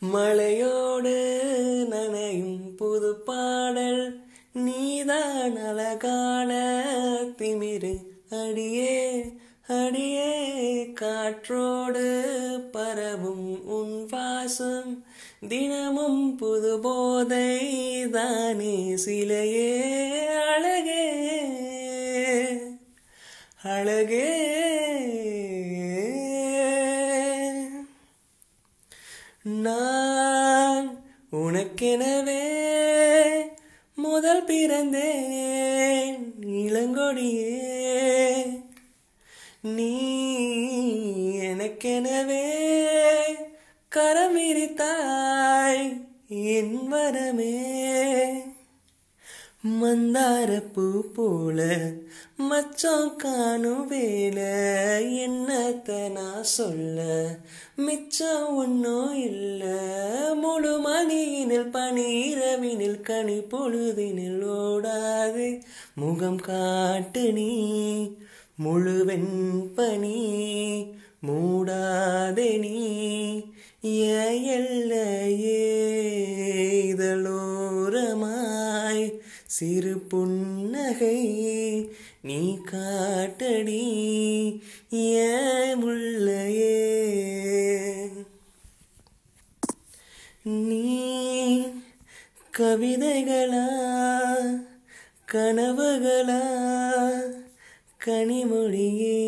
மழையோடு நனையும் புது பாடல் நீதான் அழகான திமிரு. அடியே அடியே காற்றோடு பரவும் உன் வாசம் தினமும் புது போதை தானே சிலையே அழகே அழகே. நான் உனக்கெனவே முதல் பிறந்தேன். இளங்கொடியே நீ எனக்கெனவே கரம் விரித்தாய். என் வரமே. மந்தார பூ போல மச்சம் காணும் வேலை என்னத்த நான் சொல்ல? மிச்சம் ஒன்றும் இல்லை. முழு மணியினில் பனி இரவினில் கனி பொழுதினில் ஓடாது. முகம் காட்டு நீ முழுவெண் பனி மூடாதே நீ. எல்லையே சிறு புன்னகை நீ காட்டடி ஏன் நீ கவிதைகளா கனவுகளா கனிமொழியே.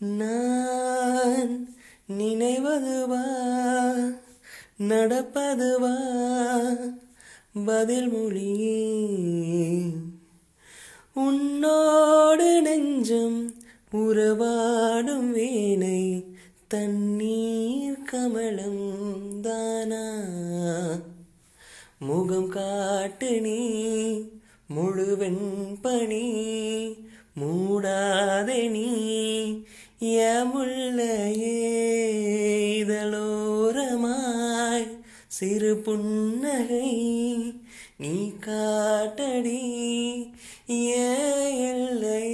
நான் நினைவதுவா நடப்பதுவா பதில் மொழியே உன்னோடு நெஞ்சம் உறவாடும் வேனை தண்ணீர் கமலம் தானா? முகம் காட்டு நீ முழுவெண் பணி மூடாதே நீ. யமுள் சிறு புன்னகை நீ காட்டடி ஏ எல்லை